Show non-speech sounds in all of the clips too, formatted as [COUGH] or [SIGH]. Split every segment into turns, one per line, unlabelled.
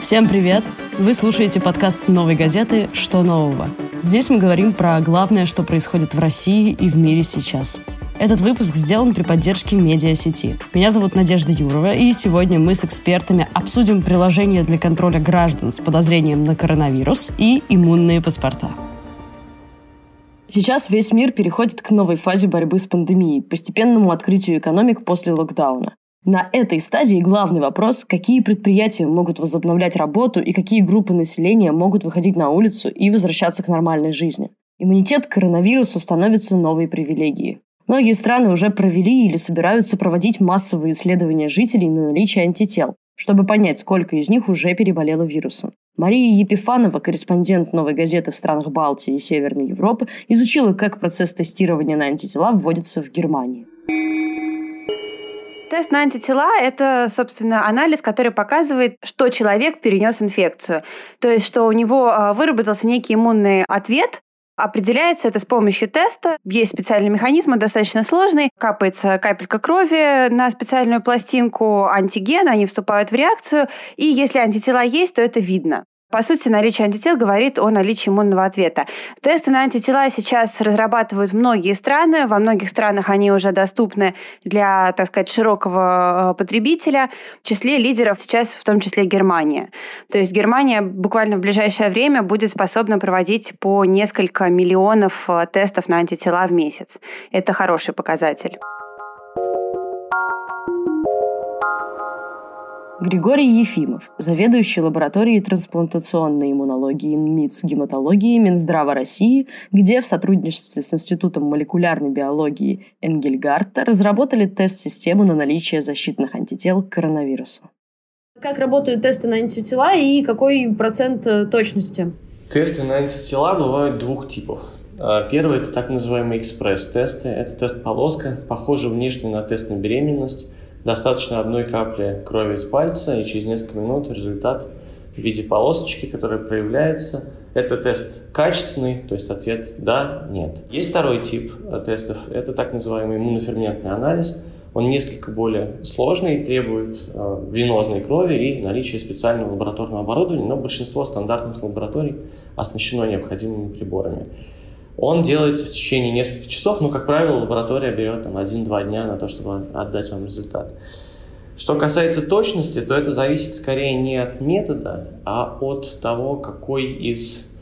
Всем привет! Вы слушаете подкаст «Новой газеты. Что нового?». Здесь мы говорим про главное, что происходит в России и в мире сейчас. Этот выпуск сделан при поддержке медиасети. Меня зовут Надежда Юрова, и сегодня мы с экспертами обсудим приложение для контроля граждан с подозрением на коронавирус и иммунные паспорта. Сейчас весь мир переходит к новой фазе борьбы с пандемией, постепенному открытию экономик после локдауна. На этой стадии главный вопрос, какие предприятия могут возобновлять работу и какие группы населения могут выходить на улицу и возвращаться к нормальной жизни. Иммунитет к коронавирусу становится новой привилегией. Многие страны уже провели или собираются проводить массовые исследования жителей на наличие антител, чтобы понять, сколько из них уже переболело вирусом. Мария Епифанова, корреспондент «Новой газеты» в странах Балтии и Северной Европы, изучила, как процесс тестирования на антитела вводится в Германии.
Тест на антитела – это, собственно, анализ, который показывает, что человек перенес инфекцию. То есть, что у него а, выработался некий иммунный ответ Определяется это с помощью теста. Есть специальный механизм, он достаточно сложный. Капается капелька крови на специальную пластинку антиген, они вступают в реакцию, и если антитела есть, то это видно. По сути, наличие антител говорит о наличии иммунного ответа. Тесты на антитела сейчас разрабатывают многие страны. Во многих странах они уже доступны для, так сказать, широкого э, потребителя. В числе лидеров сейчас в том числе Германия. То есть Германия буквально в ближайшее время будет способна проводить по несколько миллионов э, тестов на антитела в месяц. Это хороший показатель.
Григорий Ефимов, заведующий лабораторией трансплантационной иммунологии МИЦ гематологии Минздрава России, где в сотрудничестве с Институтом молекулярной биологии Энгельгарта разработали тест-систему на наличие защитных антител к коронавирусу.
Как работают тесты на антитела и какой процент э, точности?
Тесты на антитела бывают двух типов. А, первый – это так называемые экспресс-тесты. Это тест-полоска, похожий внешне на тест на беременность – Достаточно одной капли крови из пальца, и через несколько минут результат в виде полосочки, которая проявляется. Это тест качественный, то есть ответ «да», «нет». Есть второй тип тестов, это так называемый иммуноферментный анализ. Он несколько более сложный, требует э, венозной крови и наличия специального лабораторного оборудования, но большинство стандартных лабораторий оснащено необходимыми приборами. Он делается в течение нескольких часов, но, как правило, лаборатория берет там, 1-2 дня на то, чтобы отдать вам результат. Что касается точности, то это зависит скорее не от метода, а от того, какой из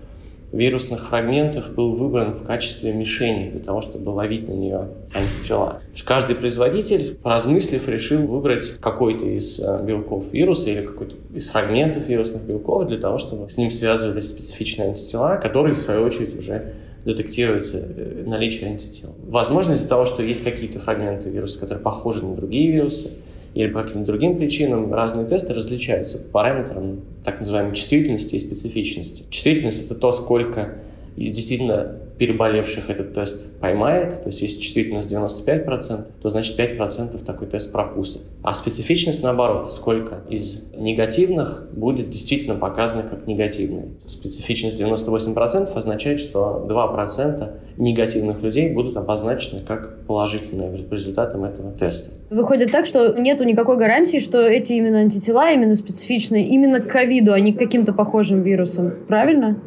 вирусных фрагментов был выбран в качестве мишени для того, чтобы ловить на нее антитела. Каждый производитель, поразмыслив, решил выбрать какой-то из э, белков вируса или какой-то из фрагментов вирусных белков для того, чтобы с ним связывались специфичные антитела, которые, в свою очередь, уже детектируется э, наличие антител. Возможно, из-за того, что есть какие-то фрагменты вируса, которые похожи на другие вирусы, или по каким-то другим причинам разные тесты различаются по параметрам так называемой чувствительности и специфичности. Чувствительность – это то, сколько действительно переболевших этот тест поймает, то есть если чувствительность 95%, то значит 5% такой тест пропустит. А специфичность наоборот, сколько из негативных будет действительно показано как негативные. Специфичность 98% означает, что 2% негативных людей будут обозначены как положительные результатом этого теста.
Выходит так, что нету никакой гарантии, что эти именно антитела, именно специфичные, именно к ковиду, а не к каким-то похожим вирусам. Правильно?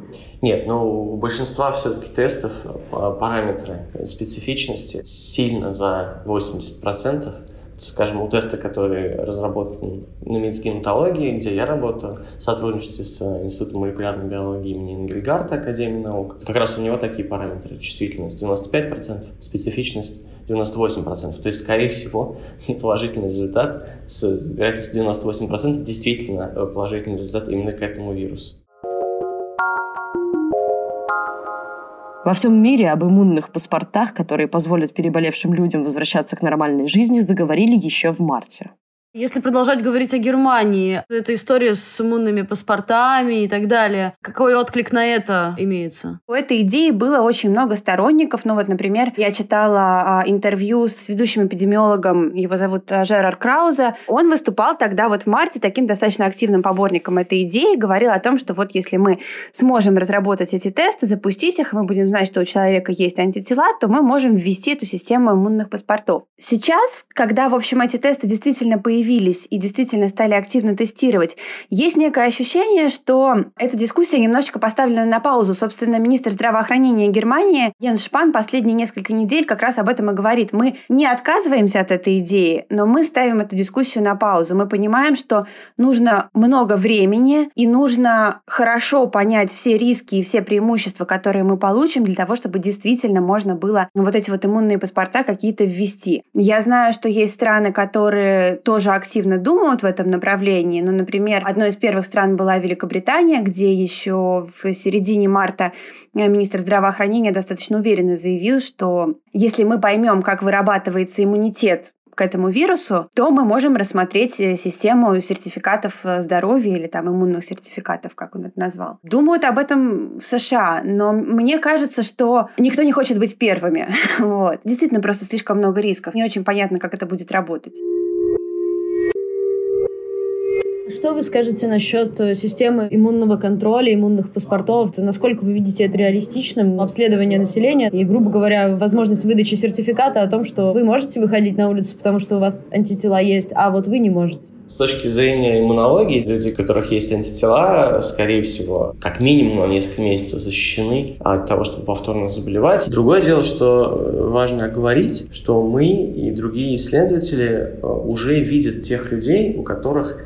Нет, ну, у большинства все-таки тестов параметры специфичности сильно за 80%. Скажем, у теста, который разработан на медицинской гематологии, где я работаю, в сотрудничестве с Институтом молекулярной биологии имени Энгельгарта Академии наук, как раз у него такие параметры. Чувствительность 95%, специфичность 98%. То есть, скорее всего, [LAUGHS] положительный результат с вероятностью 98% действительно положительный результат именно к этому вирусу.
Во всем мире об иммунных паспортах, которые позволят переболевшим людям возвращаться к нормальной жизни, заговорили еще в марте.
Если продолжать говорить о Германии, эта история с иммунными паспортами и так далее, какой отклик на это имеется?
У этой идеи было очень много сторонников. Ну вот, например, я читала а, интервью с ведущим эпидемиологом, его зовут а, Жерар Крауза. Он выступал тогда вот в марте таким достаточно активным поборником этой идеи, говорил о том, что вот если мы сможем разработать эти тесты, запустить их, мы будем знать, что у человека есть антитела, то мы можем ввести эту систему иммунных паспортов. Сейчас, когда, в общем, эти тесты действительно появились, появились и действительно стали активно тестировать, есть некое ощущение, что эта дискуссия немножечко поставлена на паузу. Собственно, министр здравоохранения Германии Йен Шпан последние несколько недель как раз об этом и говорит. Мы не отказываемся от этой идеи, но мы ставим эту дискуссию на паузу. Мы понимаем, что нужно много времени и нужно хорошо понять все риски и все преимущества, которые мы получим для того, чтобы действительно можно было вот эти вот иммунные паспорта какие-то ввести. Я знаю, что есть страны, которые тоже активно думают в этом направлении. Ну, например, одной из первых стран была Великобритания, где еще в середине марта э, министр здравоохранения достаточно уверенно заявил, что если мы поймем, как вырабатывается иммунитет к этому вирусу, то мы можем рассмотреть э, систему сертификатов э, здоровья или там иммунных сертификатов, как он это назвал. Думают об этом в США, но мне кажется, что никто не хочет быть первыми. [LAUGHS] Вот. Действительно, просто слишком много рисков. Не очень понятно, как это будет работать.
Что вы скажете насчет э, системы иммунного контроля, иммунных паспортов? Насколько вы видите это реалистичным? Обследование населения и, грубо говоря, возможность выдачи сертификата о том, что вы можете выходить на улицу, потому что у вас антитела есть, а вот вы не можете.
С точки зрения иммунологии, люди, у которых есть антитела, скорее всего, как минимум на несколько месяцев защищены от того, чтобы повторно заболевать. Другое дело, что э, важно говорить, что мы и другие исследователи э, уже видят тех людей, у которых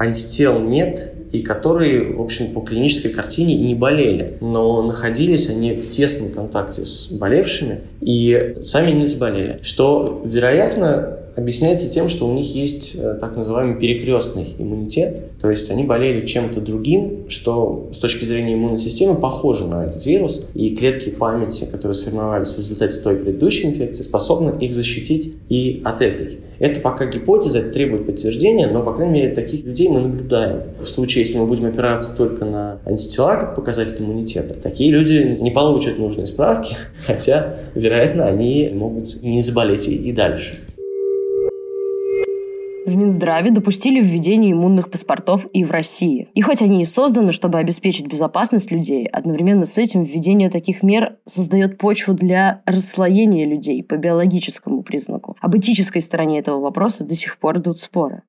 антител нет, и которые, в общем, по клинической картине не болели, но находились они в тесном контакте с болевшими и сами не заболели, что, вероятно, объясняется тем, что у них есть э, так называемый перекрестный иммунитет, то есть они болели чем-то другим, что с точки зрения иммунной системы похоже на этот вирус, и клетки памяти, которые сформировались в результате той предыдущей инфекции, способны их защитить и от этой. Это пока гипотеза, это требует подтверждения, но, по крайней мере, таких людей мы наблюдаем. В случае, если мы будем опираться только на антитела как показатель иммунитета, такие люди не получат нужные справки, [LAUGHS] хотя, вероятно, они могут не заболеть и дальше.
В Минздраве допустили введение иммунных паспортов и в России. И хоть они и созданы, чтобы обеспечить безопасность людей, одновременно с этим введение таких мер создает почву для расслоения людей по биологическому признаку. Об этической стороне этого вопроса до сих пор идут споры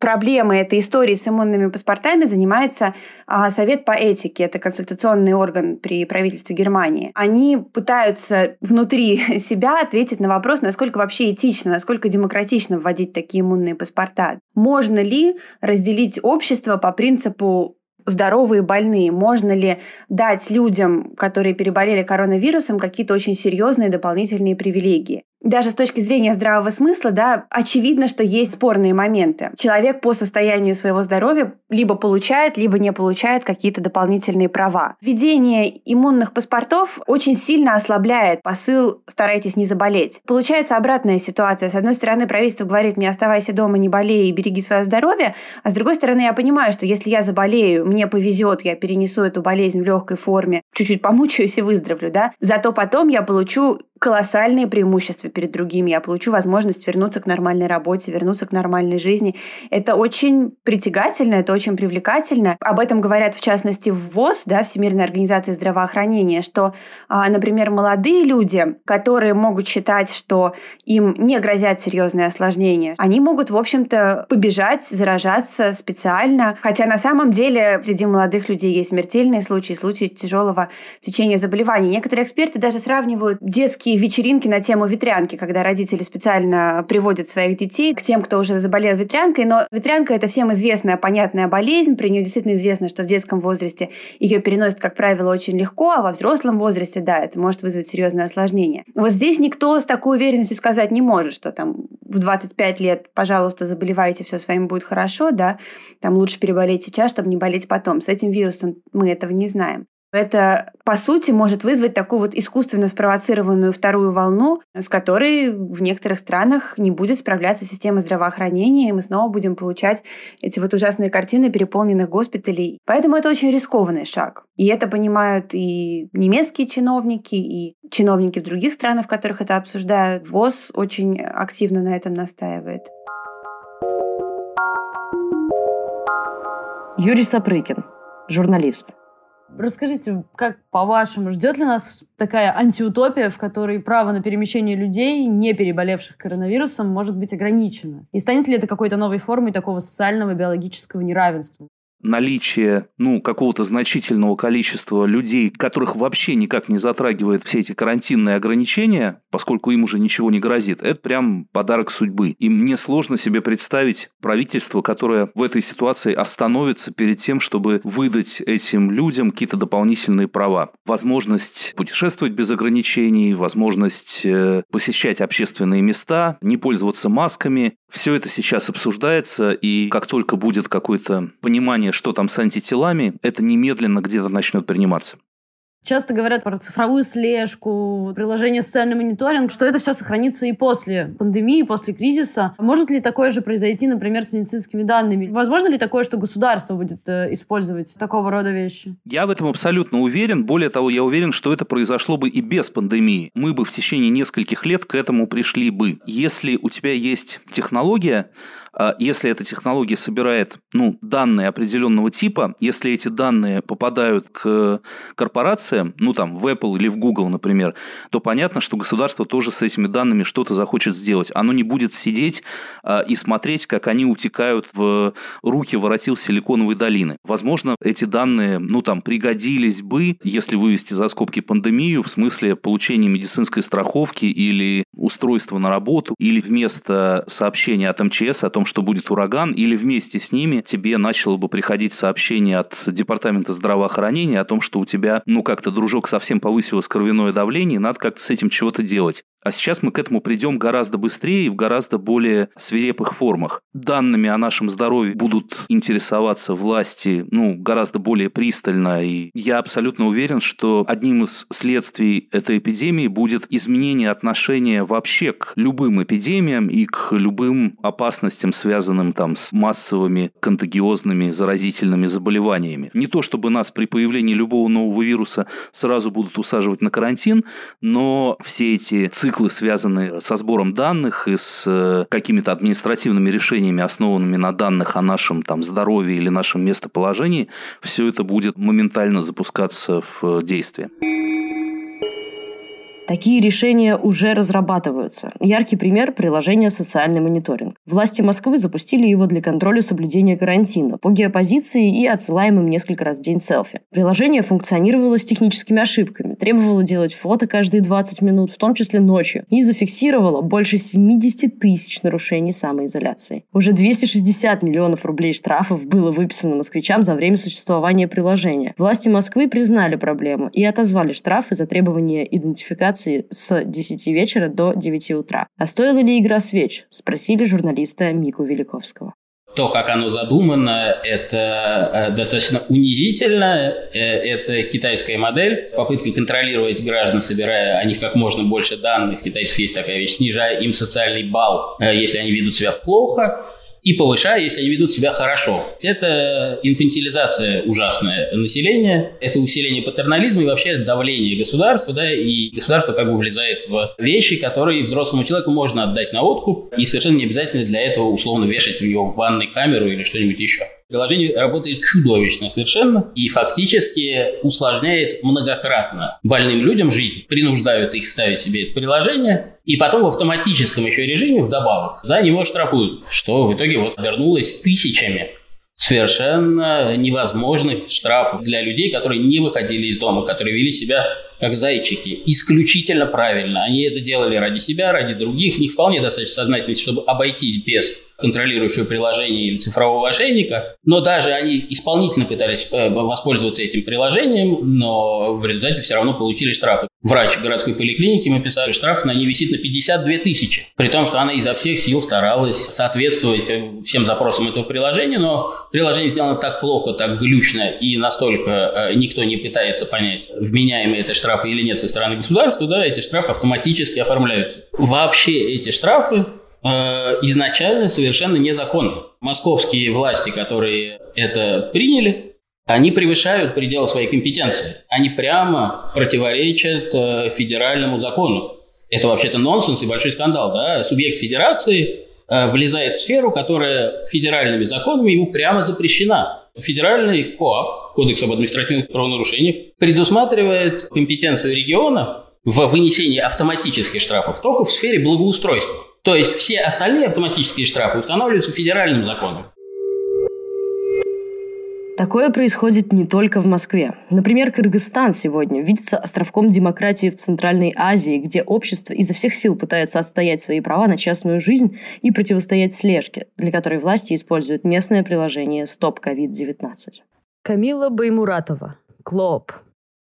проблемой этой истории с иммунными паспортами занимается а, Совет по этике. Это консультационный орган при правительстве Германии. Они пытаются внутри [LAUGHS] себя ответить на вопрос, насколько вообще этично, насколько демократично вводить такие иммунные паспорта. Можно ли разделить общество по принципу здоровые больные? Можно ли дать людям, которые переболели коронавирусом, какие-то очень серьезные дополнительные привилегии? Даже с точки зрения здравого смысла, да, очевидно, что есть спорные моменты. Человек по состоянию своего здоровья либо получает, либо не получает какие-то дополнительные права. Введение иммунных паспортов очень сильно ослабляет посыл «старайтесь не заболеть». Получается обратная ситуация. С одной стороны, правительство говорит мне «оставайся дома, не болей и береги свое здоровье», а с другой стороны, я понимаю, что если я заболею, мне повезет, я перенесу эту болезнь в легкой форме, чуть-чуть помучаюсь и выздоровлю, да, зато потом я получу колоссальные преимущества перед другими. Я получу возможность вернуться к нормальной работе, вернуться к нормальной жизни. Это очень притягательно, это очень привлекательно. Об этом говорят, в частности, в ВОЗ, да, Всемирная организация здравоохранения, что, а, например, молодые люди, которые могут считать, что им не грозят серьезные осложнения, они могут, в общем-то, побежать, заражаться специально. Хотя на самом деле среди молодых людей есть смертельные случаи, случаи тяжелого течения заболеваний. Некоторые эксперты даже сравнивают детские такие вечеринки на тему ветрянки, когда родители специально приводят своих детей к тем, кто уже заболел ветрянкой. Но ветрянка – это всем известная, понятная болезнь. При нее действительно известно, что в детском возрасте ее переносят, как правило, очень легко, а во взрослом возрасте, да, это может вызвать серьезное осложнение. Вот здесь никто с такой уверенностью сказать не может, что там в 25 лет, пожалуйста, заболевайте, все с вами будет хорошо, да, там лучше переболеть сейчас, чтобы не болеть потом. С этим вирусом мы этого не знаем. Это, по сути, может вызвать такую вот искусственно спровоцированную вторую волну, с которой в некоторых странах не будет справляться система здравоохранения, и мы снова будем получать эти вот ужасные картины переполненных госпиталей. Поэтому это очень рискованный шаг. И это понимают и немецкие чиновники, и чиновники в других странах, в которых это обсуждают. ВОЗ очень активно на этом настаивает.
Юрий Сапрыкин, журналист.
Расскажите, как по-вашему, ждет ли нас такая антиутопия, в которой право на перемещение людей, не переболевших коронавирусом, может быть ограничено? И станет ли это какой-то новой формой такого социального биологического неравенства?
Наличие ну, какого-то значительного количества людей, которых вообще никак не затрагивают все эти карантинные ограничения, поскольку им уже ничего не грозит, это прям подарок судьбы. И мне сложно себе представить правительство, которое в этой ситуации остановится перед тем, чтобы выдать этим людям какие-то дополнительные права. Возможность путешествовать без ограничений, возможность э, посещать общественные места, не пользоваться масками. Все это сейчас обсуждается, и как только будет какое-то понимание понимание, что там с антителами, это немедленно где-то начнет приниматься.
Часто говорят про цифровую слежку, приложение социальный мониторинг, что это все сохранится и после пандемии, после кризиса. Может ли такое же произойти, например, с медицинскими данными? Возможно ли такое, что государство будет э, использовать такого рода вещи?
Я в этом абсолютно уверен. Более того, я уверен, что это произошло бы и без пандемии. Мы бы в течение нескольких лет к этому пришли бы. Если у тебя есть технология, если эта технология собирает ну, данные определенного типа, если эти данные попадают к корпорациям, ну там в Apple или в Google, например, то понятно, что государство тоже с этими данными что-то захочет сделать. Оно не будет сидеть а, и смотреть, как они утекают в руки воротил Силиконовой долины. Возможно, эти данные, ну там, пригодились бы, если вывести за скобки пандемию, в смысле получения медицинской страховки или устройства на работу, или вместо сообщения от МЧС о том, том, что будет ураган, или вместе с ними тебе начало бы приходить сообщение от Департамента здравоохранения о том, что у тебя, ну, как-то, дружок, совсем повысилось кровяное давление, надо как-то с этим чего-то делать. А сейчас мы к этому придем гораздо быстрее и в гораздо более свирепых формах. Данными о нашем здоровье будут интересоваться власти ну, гораздо более пристально. И я абсолютно уверен, что одним из следствий этой эпидемии будет изменение отношения вообще к любым эпидемиям и к любым опасностям, связанным там с массовыми контагиозными заразительными заболеваниями. Не то, чтобы нас при появлении любого нового вируса сразу будут усаживать на карантин, но все эти циклы циклы, связанные со сбором данных и с э, какими-то административными решениями, основанными на данных о нашем там, здоровье или нашем местоположении, все это будет моментально запускаться в действие.
Такие решения уже разрабатываются. Яркий пример – приложение «Социальный мониторинг». Власти Москвы запустили его для контроля соблюдения карантина по геопозиции и отсылаемым несколько раз в день селфи. Приложение функционировало с техническими ошибками, требовало делать фото каждые 20 минут, в том числе ночью, и зафиксировало больше 70 тысяч нарушений самоизоляции. Уже 260 миллионов рублей штрафов было выписано москвичам за время существования приложения. Власти Москвы признали проблему и отозвали штрафы за требование идентификации трансляции с 10 вечера до 9 утра. А стоила ли игра свеч? Спросили журналиста Мику Великовского.
То, как оно задумано, это э, достаточно унизительно. Э, это китайская модель, попытка контролировать граждан, собирая о них как можно больше данных. Китайцев есть такая вещь, снижая им социальный балл, э, если они ведут себя плохо и повышая, если они ведут себя хорошо. Это инфантилизация ужасная населения, это усиление патернализма и вообще давление государства, да, и государство как бы влезает в вещи, которые взрослому человеку можно отдать на откуп, и совершенно не обязательно для этого условно вешать у него в ванной камеру или что-нибудь еще. Приложение работает чудовищно совершенно и фактически усложняет многократно больным людям жизнь, принуждают их ставить себе это приложение, и потом в автоматическом еще режиме вдобавок за него штрафуют, что в итоге вот обернулось тысячами совершенно невозможных штрафов для людей, которые не выходили из дома, которые вели себя как зайчики, исключительно правильно. Они это делали ради себя, ради других. Не вполне достаточно сознательности, чтобы обойтись без контролирующего приложения или цифрового ошейника. Но даже они исполнительно пытались э, воспользоваться этим приложением, но в результате все равно получили штрафы. Врач городской поликлиники мы писали, штраф на ней висит на 52 тысячи. При том, что она изо всех сил старалась соответствовать э, всем запросам этого приложения, но приложение сделано так плохо, так глючно и настолько э, никто не пытается понять, вменяемые это штрафы или нет со стороны государства, да, эти штрафы автоматически оформляются. Вообще эти штрафы э, изначально совершенно незаконны. Московские власти, которые это приняли, они превышают пределы своей компетенции. Они прямо противоречат э, федеральному закону. Это вообще-то нонсенс и большой скандал. Да? Субъект федерации э, влезает в сферу, которая федеральными законами ему прямо запрещена. Федеральный КОАП, Кодекс об административных правонарушениях, предусматривает компетенцию региона в вынесении автоматических штрафов только в сфере благоустройства. То есть все остальные автоматические штрафы устанавливаются федеральным законом.
Такое происходит не только в Москве. Например, Кыргызстан сегодня видится островком демократии в Центральной Азии, где общество изо всех сил пытается отстоять свои права на частную жизнь и противостоять слежке, для которой власти используют местное приложение «Стоп COVID-19».
Камила Баймуратова. Клоп.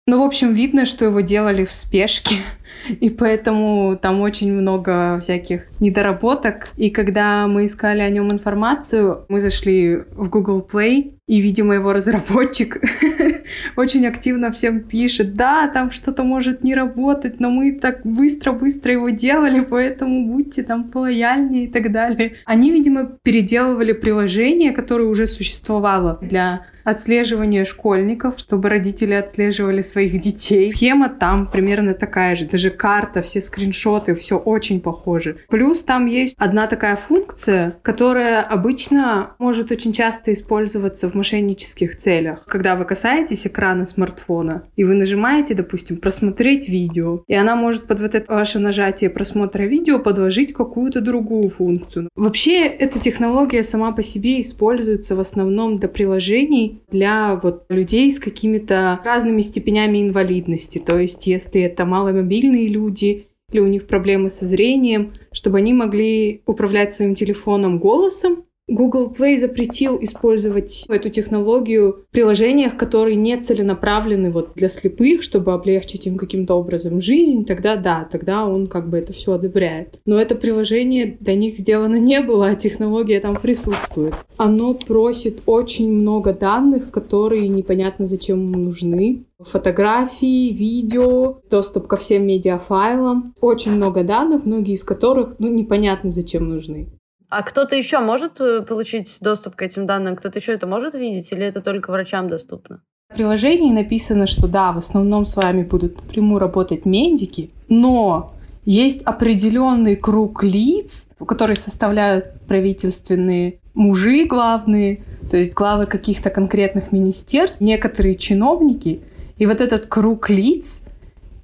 Ну, в общем, видно, что его делали в спешке, [LAUGHS] и поэтому там очень много всяких недоработок. И когда мы искали о нем информацию, мы зашли в Google Play, и, видимо, его разработчик [LAUGHS] очень активно всем пишет, да, там что-то может не работать, но мы так быстро-быстро его делали, поэтому будьте там полояльнее и так далее. Они, видимо, переделывали приложение, которое уже существовало для отслеживания школьников, чтобы родители отслеживали своих детей. Схема там примерно такая же, даже карта, все скриншоты, все очень похоже. Плюс там есть одна такая функция, которая обычно может очень часто использоваться в мошеннических целях. Когда вы касаетесь экрана смартфона, и вы нажимаете, допустим, просмотреть видео, и она может под вот это ваше нажатие просмотра видео подложить какую-то другую функцию. Вообще, эта технология сама по себе используется в основном для приложений для вот людей с какими-то разными степенями инвалидности. То есть, если это маломобильные люди, или у них проблемы со зрением, чтобы они могли управлять своим телефоном голосом, Google Play запретил использовать эту технологию в приложениях, которые не целенаправлены вот для слепых, чтобы облегчить им каким-то образом жизнь, тогда да, тогда он как бы это все одобряет. Но это приложение для них сделано не было, а технология там присутствует. Оно просит очень много данных, которые непонятно зачем нужны. Фотографии, видео, доступ ко всем медиафайлам. Очень много данных, многие из которых ну, непонятно зачем нужны.
А кто-то еще может э, получить доступ к этим данным? Кто-то еще это может видеть или это только врачам доступно?
В приложении написано, что да, в основном с вами будут напрямую работать медики, но есть определенный круг лиц, которые составляют правительственные мужи главные, то есть главы каких-то конкретных министерств, некоторые чиновники. И вот этот круг лиц,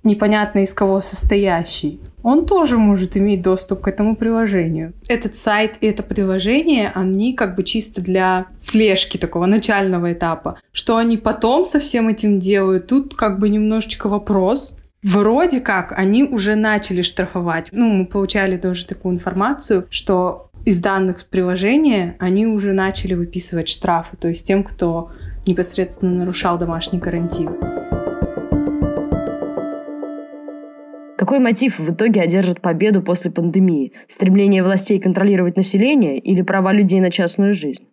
непонятно из кого состоящий, он тоже может иметь доступ к этому приложению. Этот сайт и это приложение, они как бы чисто для слежки такого начального этапа. Что они потом со всем этим делают, тут как бы немножечко вопрос. Вроде как они уже начали штрафовать. Ну, мы получали тоже такую информацию, что из данных приложения они уже начали выписывать штрафы, то есть тем, кто непосредственно нарушал домашний карантин.
Какой мотив в итоге одержит победу после пандемии? Стремление властей контролировать население или права людей на частную жизнь?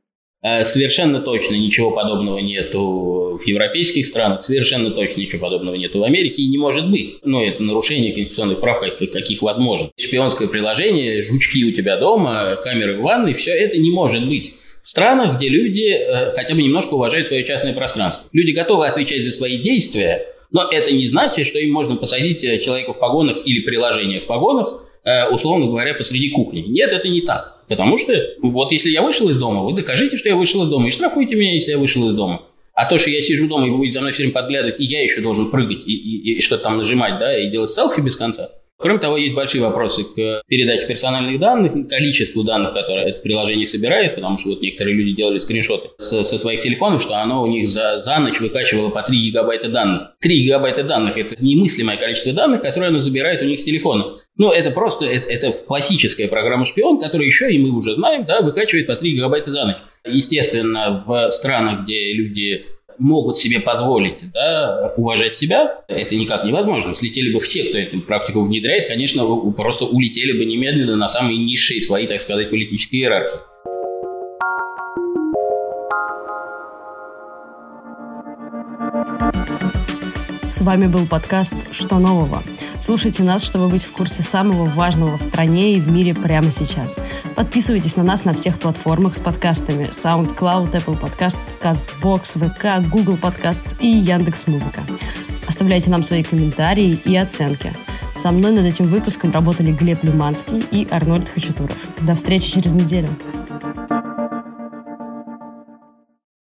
Э, совершенно точно ничего подобного нету в европейских странах, совершенно точно ничего подобного нету в Америке и не может быть. Но это нарушение конституционных прав, каких возможно. Шпионское приложение, жучки у тебя дома, камеры в ванной, все это не может быть. В странах, где люди э, хотя бы немножко уважают свое частное пространство. Люди готовы отвечать за свои действия, но это не значит, что им можно посадить э, человека в погонах или приложение в погонах, э, условно говоря, посреди кухни. Нет, это не так. Потому что вот если я вышел из дома, вы докажите, что я вышел из дома, и штрафуйте меня, если я вышел из дома. А то, что я сижу дома, и вы будете за мной все время подглядывать, и я еще должен прыгать и, и, и что-то там нажимать, да, и делать селфи без конца, Кроме того, есть большие вопросы к передаче персональных данных, количеству данных, которые это приложение собирает, потому что вот некоторые люди делали скриншоты со, со своих телефонов, что оно у них за, за ночь выкачивало по 3 гигабайта данных. 3 гигабайта данных – это немыслимое количество данных, которые оно забирает у них с телефона. Ну, это просто, это, это классическая программа «Шпион», которая еще, и мы уже знаем, да, выкачивает по 3 гигабайта за ночь. Естественно, в странах, где люди могут себе позволить да, уважать себя, это никак невозможно. Слетели бы все, кто эту практику внедряет, конечно, просто улетели бы немедленно на самые низшие слои, так сказать, политической иерархии.
С вами был подкаст «Что нового?». Слушайте нас, чтобы быть в курсе самого важного в стране и в мире прямо сейчас. Подписывайтесь на нас на всех платформах с подкастами SoundCloud, Apple Podcasts, CastBox, VK, Google Podcasts и Яндекс.Музыка. Оставляйте нам свои комментарии и оценки. Со мной над этим выпуском работали Глеб Люманский и Арнольд Хачатуров. До встречи через неделю.